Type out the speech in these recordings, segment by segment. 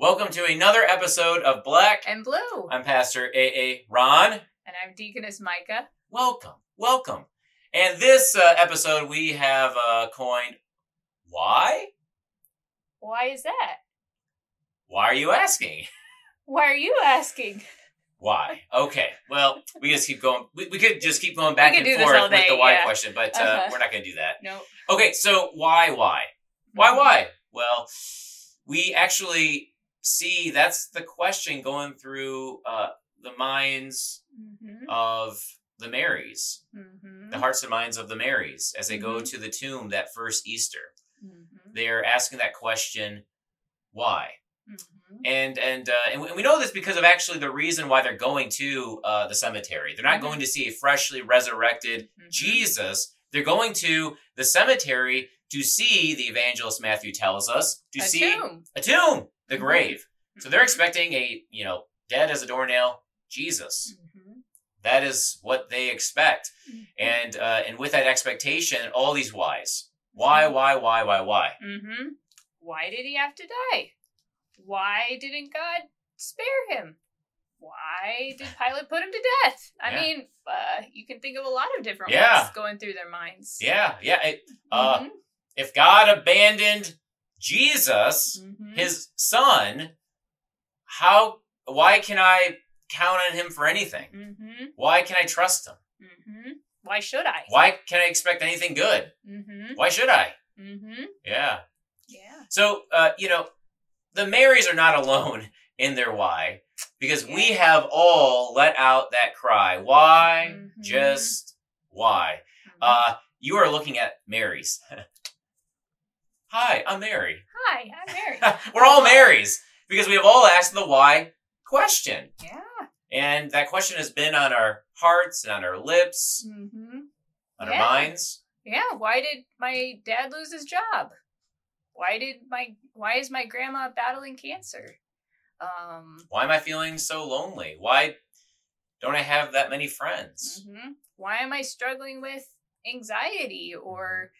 Welcome to another episode of Black. and blue. I'm Pastor AA Ron. and I'm Deaconess Micah. Welcome, welcome. And this uh, episode we have uh, coined Why? Why is that? Why are you asking? Why are you asking? Why? Okay. Well, we just keep going. We, we could just keep going back and forth all with day, the why yeah. question, but uh, Uh-huh. we're not going to do that. No. Okay, so why, why? Why, why? Well, we actually see that's the question going through uh, the minds Mm-hmm. of the Marys, Mm-hmm. the hearts and minds of the Marys, as they go Mhm. to the tomb that first Easter. Mm-hmm. They're asking that question, why? Mm-hmm. And and uh, and we- and we know this because of actually the reason why they're going to uh, the cemetery. They're not Mhm. going to see a freshly resurrected Jesus. They're going to the cemetery to see the evangelist Matthew tells us to A see tomb. a tomb, the grave. So they're expecting a you know dead as a doornail Jesus. Mhm. That is what they expect, Mhm. and uh, and with that expectation, all these whys. Why? Why? Why? Why? Why? Mm-hmm. Why did he have to die? Why didn't God spare him? Why did Pilate put him to death? I Yeah. mean, uh, you can think of a lot of different Yeah. ones going through their minds. Yeah, yeah. it- uh, Mhm. If God abandoned Jesus, Mhm. His Son, how? Why can I count on Him for anything? Mhm. Why can I trust Him? Mhm. Why should I? Why can I expect anything good? Mm-hmm. Why should I? Mm-hmm. Yeah. Yeah. So, uh, you know, the Marys are not alone in their why because we have all let out that cry. Why? Mhm. Just why? Uh, you are looking at Marys. Hi, I'm Mary. Hi, I'm Mary. We're all Marys because we have all asked the why question. yeah. And that question has been on our hearts and on our lips, Mm-hmm. on Yeah. our minds. Yeah. Why did my dad lose his job? Why did my Why is my grandma battling cancer? Um. Why am I feeling so lonely? Why don't I have that many friends? mhm. Why am I struggling with anxiety or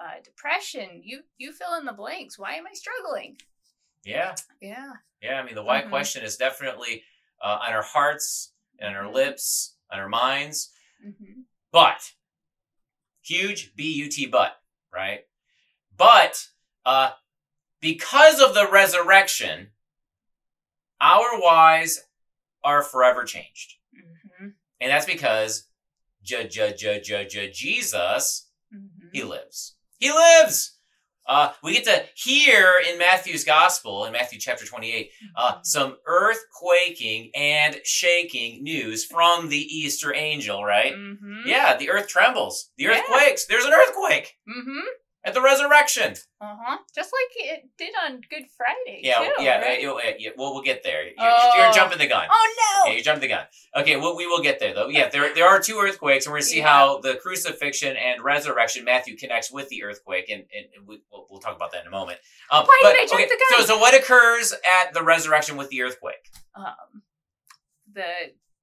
uh, depression? You You fill in the blanks. Why am I struggling? Yeah. Yeah. Yeah, I mean, the why Mhm. question is definitely uh, on our hearts and our Mhm. lips, on our minds. Mm-hmm. But, huge B U T but, right? But, uh, because of the resurrection, our whys are forever changed. Mm-hmm. And that's because J J J J J Jesus, Mm-hmm. he lives. He lives! Uh, we get to hear in Matthew's gospel, in Matthew chapter 28, uh, Mm-hmm. some earth-quaking and shaking news from the Easter angel, right? Mm-hmm. Yeah, the earth trembles. The earth Yeah. quakes. There's an earthquake Mm-hmm. At the resurrection. Uh huh. Just like it did on Good Friday. Yeah, too, yeah, right? uh, uh, yeah. Well, we'll get there. You're, Oh. you're jumping the gun. Oh Yeah, no! you jumped the gun. Okay, well, we will get there though. Yeah, there there are two earthquakes, and we're gonna see Yeah. how the crucifixion and resurrection Matthew connects with the earthquake, and, and, we, we'll, we'll talk about that in a moment. Um, Why but, did I jump okay, the gun? So, so what occurs at the resurrection with the earthquake? Um, the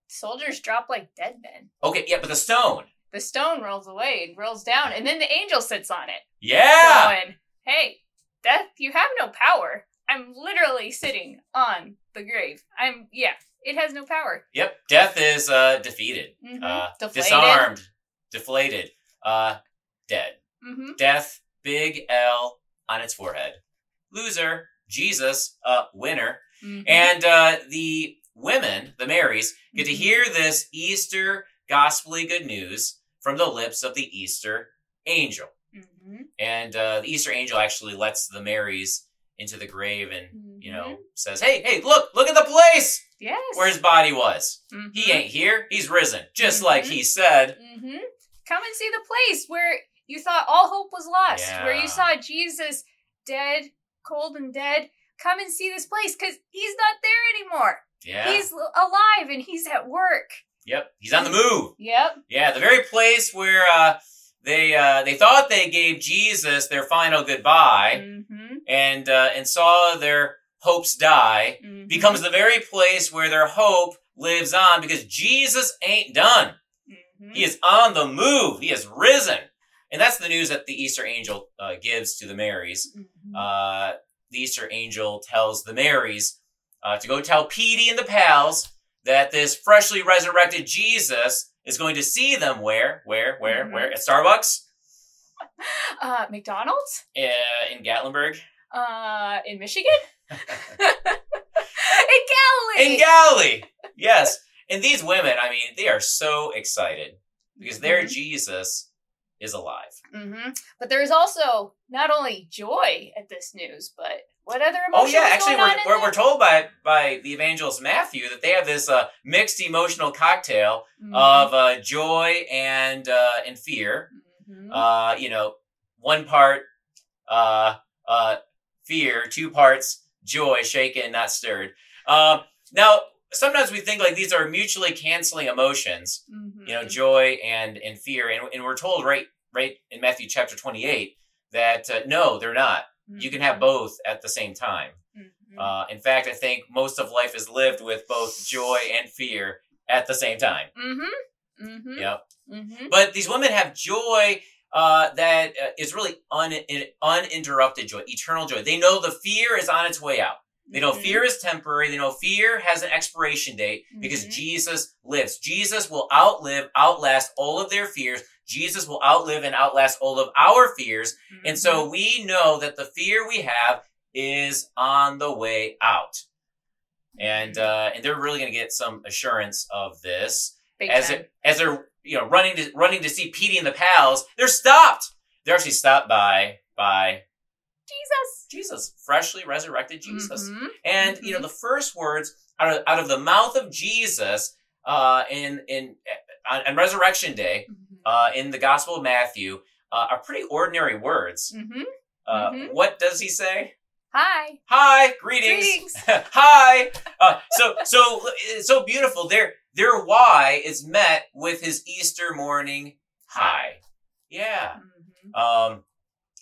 soldiers drop like dead men. Okay, yeah, but the stone. The stone rolls away and rolls down, and then the angel sits on it, Yeah. going, "Hey, death, you have no power. I'm literally sitting on the grave. I'm yeah, it has no power. Yep. Death is uh, defeated, Mhm. uh, Deflated. disarmed, deflated, uh, dead. Mm-hmm. Death, big L on its forehead. Loser, Jesus, uh, winner. Mm-hmm. And uh, the women, the Marys, get to Mhm. hear this Easter gospelly good news from the lips of the Easter angel. Mm-hmm. And uh, the Easter angel actually lets the Marys into the grave and, you Mm-hmm. know, says, hey, hey, look, look at the place yes, where his body was. Mhm. He ain't here, he's risen, just like he said. Mm-hmm. Come and see the place where you thought all hope was lost, where you saw Jesus dead, cold and dead. Come and see this place because he's not there anymore. Yeah. He's alive and he's at work. Yep. He's on the move. Yep. Yeah, the very place where uh, they uh, they thought they gave Jesus their final goodbye Mm-hmm. and uh, and saw their hopes die Mm-hmm. becomes the very place where their hope lives on because Jesus ain't done. Mm-hmm. He is on the move. He has risen. And that's the news that the Easter angel uh, gives to the Marys. Mhm. Uh, the Easter angel tells the Marys uh, to go tell Petey and the pals that this freshly resurrected Jesus is going to see them where, where, where, Mhm. where? At Starbucks Uh, McDonald's? uh, in Gatlinburg. Uh, in Michigan? in Galilee! In Galilee! Yes. And these women, I mean, they are so excited because their Mhm. Jesus is alive. hmm But there's also not only joy at this news, but what other Oh yeah, actually, we're, we're, we're told by by the evangelist Matthew that they have this uh, mixed emotional cocktail Mhm. of uh, joy and uh, and fear. Mhm. Uh, you know, one part uh, uh, fear, two parts joy, shaken, not stirred. Um, now, sometimes we think like these are mutually canceling emotions. You know, joy and and fear, and and we're told right right in Matthew chapter twenty eight that uh, no, they're not. You can have both at the same time. Mhm. Uh, in fact, I think most of life is lived with both joy and fear at the same time. Mhm. Mhm. Yep. Mhm. But these women have joy uh, that uh, is really un- in- uninterrupted joy, eternal joy. They know the fear is on its way out. They know Mhm. fear is temporary. They know fear has an expiration date because Mhm. Jesus lives. Jesus will outlive, outlast all of their fears. Jesus will outlive and outlast all of our fears. And so Mhm. we know that the fear we have is on the way out. And uh, and they're really going to get some assurance of this Big as it, as they're you know running to running to see Petey and the pals. They're stopped. They're actually stopped by by Jesus. Jesus, freshly resurrected Jesus. Mhm. And you know the first words out of, out of the mouth of Jesus uh, in in on, on Resurrection Day Mhm. Uh, in the Gospel of Matthew uh, are pretty ordinary words. Mhm. Uh, Mhm. What does he say? Hi. Hi, greetings. Greetings. Hi. Uh, so so so beautiful. Their their why is met with his Easter morning hi. Yeah. Mhm. Um,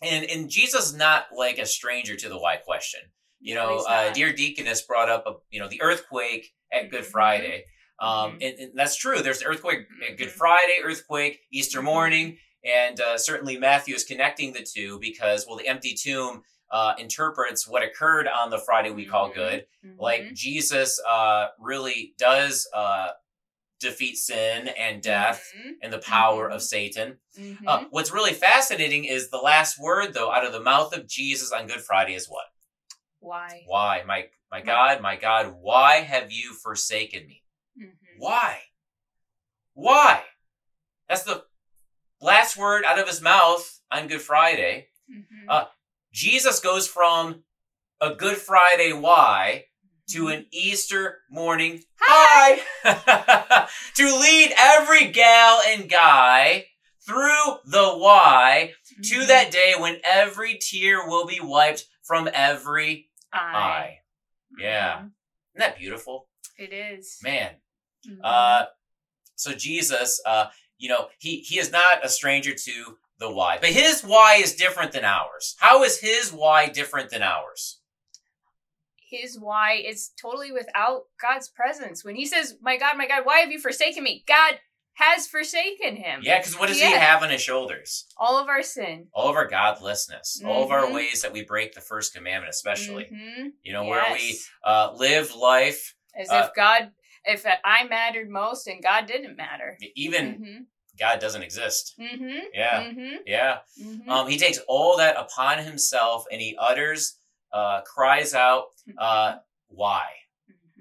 and and Jesus not like a stranger to the why question. You know, he's uh, dear deaconess brought up a, you know the earthquake at Good Mhm. Friday. Um, Mhm. and, and that's true. There's the earthquake Good Mhm. Friday, earthquake, Easter Mhm. morning, and uh, certainly Matthew is connecting the two because well, the empty tomb uh, interprets what occurred on the Friday we call Mhm. good. Mhm. Like Jesus uh, really does uh, defeat sin and death Mhm. and the power of Satan. Uh, what's really fascinating is the last word, though, out of the mouth of Jesus on Good Friday is what? Why? Why, my my God, my God, why have you forsaken me? Why? Why? That's the last word out of his mouth on Good Friday. Mhm. Uh, Jesus goes from a Good Friday why to Mhm. an Easter morning hi to lead every gal and guy through the why to Mhm. that day when every tear will be wiped from every eye. Yeah. Mhm. Isn't that beautiful? It is. Man. Mhm. Uh, so Jesus, uh, you know, he, he is not a stranger to the why, but his why is different than ours. How is his why different than ours? his why is totally without God's presence. When he says, My God, my God, why have you forsaken me? God has forsaken him. Yeah, because what does he have on his shoulders? All of our sin. All of our godlessness, all of our Mhm. ways that we break the first commandment, especially. Mhm. You know, where we uh, live life, As uh, if God, if I mattered most and God didn't matter. even God doesn't exist. Mm hmm. Yeah, Mm hmm. yeah. Mm hmm. Um, he takes all that upon himself and he utters, uh, cries out, uh, why?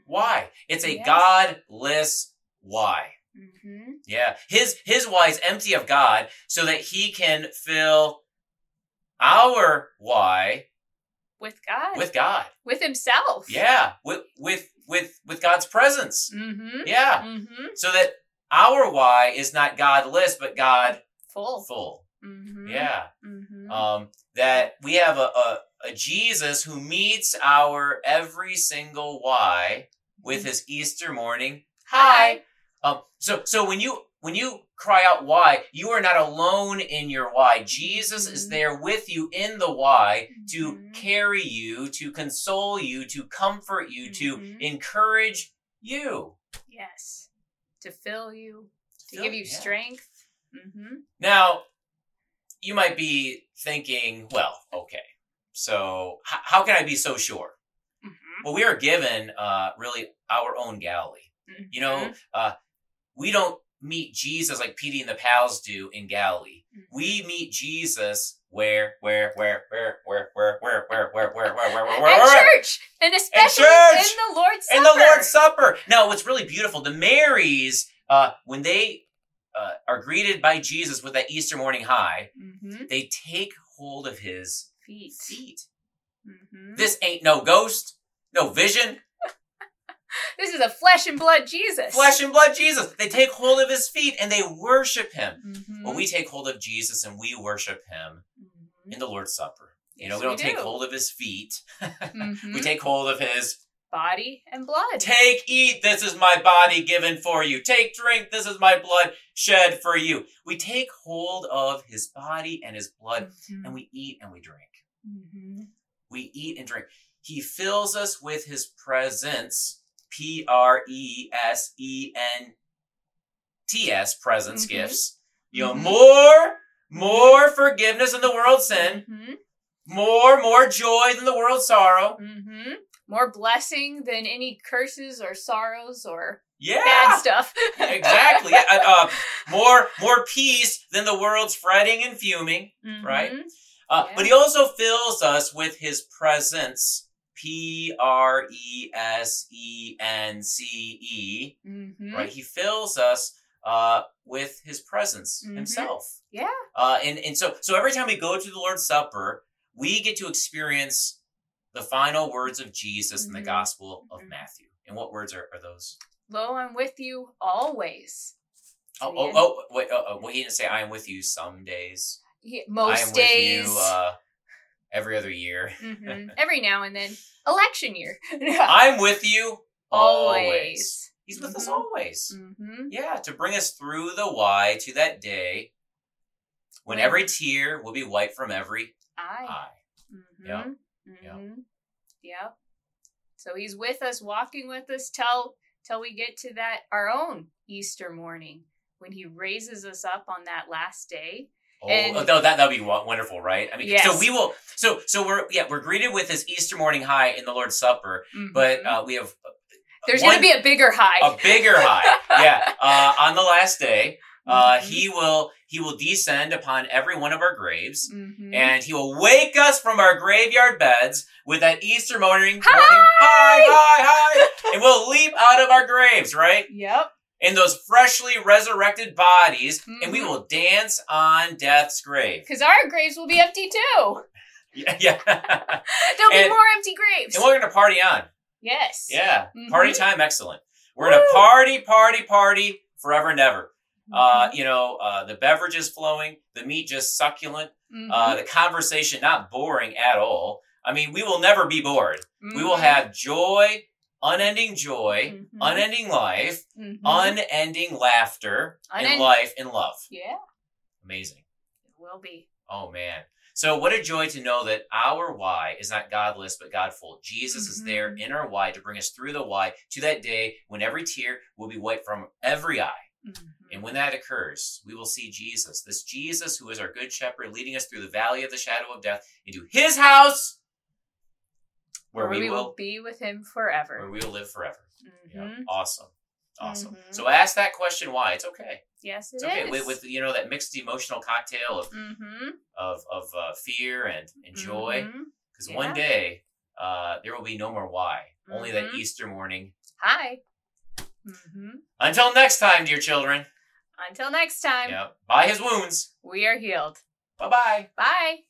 Why? It's a Yes. godless why. Yeah. His his why is empty of God so that he can fill our why With God. with God. With himself. Yeah. With with with with God's presence. Mm hmm. Yeah. Mm hmm. So that our why is not godless but God Full. full. Mm hmm. Yeah. Mm hmm. Um that we have a, a a Jesus who meets our every single why with his Easter morning Hi. Um, so so when you when you cry out why, you are not alone in your why. Jesus is Mhm. there with you in the why to Mhm. carry you, to console you, to comfort you, to Mhm. encourage you. Yes. To fill you, to Fill- give you yeah. strength. Mm-hmm. Now, you might be thinking, well, okay, so h- how can I be so sure? Mm-hmm. well, we are given uh, really our own Galilee. You know, Mhm. uh, we don't meet Jesus like Petey and the pals do in Galilee. We meet Jesus where, where, where, where, where, where, where, where, where, where, where, where, where, where, church, and especially in the Lord's Supper. in the Lord's Supper. Now, what's really beautiful, the Marys, uh, when they uh, are greeted by Jesus with that Easter morning hi, Mhm. they take hold of his Feet. feet. Mhm. This ain't no ghost, no vision, This is a flesh and blood Jesus. flesh and blood Jesus. They take hold of his feet and they worship him. Mhm. Well, we take hold of Jesus and we worship him Mhm. in the Lord's Supper. You know, Yes, we don't take do. hold of his feet. Mhm. We take hold of his body and blood. Take, eat, this is my body given for you. Take, drink, this is my blood shed for you. We take hold of his body and his blood Mhm. and we eat and we drink. Mhm. We eat and drink. He fills us with his presence. P R E S E N T S, presence, Mhm. gifts. You know, Mhm. more, more forgiveness than the world's sin, Mhm. more, more joy than the world's sorrow. Mhm. More blessing than any curses or sorrows or Yeah. bad stuff. exactly. Uh, more more peace than the world's fretting and fuming. right? Mhm. Uh, Yeah. But he also fills us with his presence. P R E S E N C E. Mhm. Right? He fills us uh, with his presence Mhm. himself. Yeah. Uh, and and so so every time we go to the Lord's Supper, we get to experience the final words of Jesus in the Mhm. Gospel of Mhm. Matthew. And what words are, are those? Lo, I'm with you always. Oh, oh, oh, wait, uh, uh, well, he didn't say, I am with you some days. I most am days. with you uh, every other year. Mhm. Every now and then. Election year. I'm with you always. always. He's with us Mhm. always. Mm-hmm. Yeah, to bring us through the why to that day when every tear will be wiped from every eye. Mm-hmm. Yep. Mm-hmm. Yep. So he's with us, walking with us till till we get to that our own Easter morning when he raises us up on that last day. Oh, And- oh, no, that that'd be wonderful, right? I mean, so we will. So so we're yeah we're greeted with this Easter morning hi in the Lord's Supper, but Mhm. uh, we have there's going to be a bigger high. a bigger high. Yeah, uh, on the last day, uh, Mhm. he will he will descend upon every one of our graves. Mhm. and he will wake us from our graveyard beds with that Easter morning, Hi! morning, hi, hi, hi, and we'll leap out of our graves, right? Yep. In those freshly resurrected bodies, and we Mhm. will dance on death's grave. Because our graves will be empty too. Yeah, yeah. There'll be more empty graves. and we're gonna party on. yes. Yeah, Mhm. party time, excellent. We're gonna party, party, party forever and ever. Uh, Mhm. you know, uh, the beverage is flowing, the meat just succulent, uh, the conversation not boring at all. I mean, we will never be bored. We will Mhm. have joy, unending joy, Mhm. unending life, Mhm. unending laughter, and life and love. yeah, Amazing. it will be. Oh man. So what a joy to know that our why is not godless but godful. Jesus is there Mhm. in our why to bring us through the why to that day when every tear will be wiped from every eye. Mhm. And when that occurs, we will see Jesus, this Jesus who is our good shepherd, leading us through the valley of the shadow of death into his house where, we, will, be with him forever. where we will live forever. Yeah. Mhm. Awesome. Awesome. Mhm. So ask that question why. It's okay. Yes, it It's okay. is. With, with you know that mixed emotional cocktail of mm-hmm. of, of uh, fear and, and joy. Because one day uh, there will be no more why. Only that Mhm. Easter morning. Hi. hmm Until next time, dear children. Until next time, Yeah. By his wounds. we are healed. Bye bye. Bye.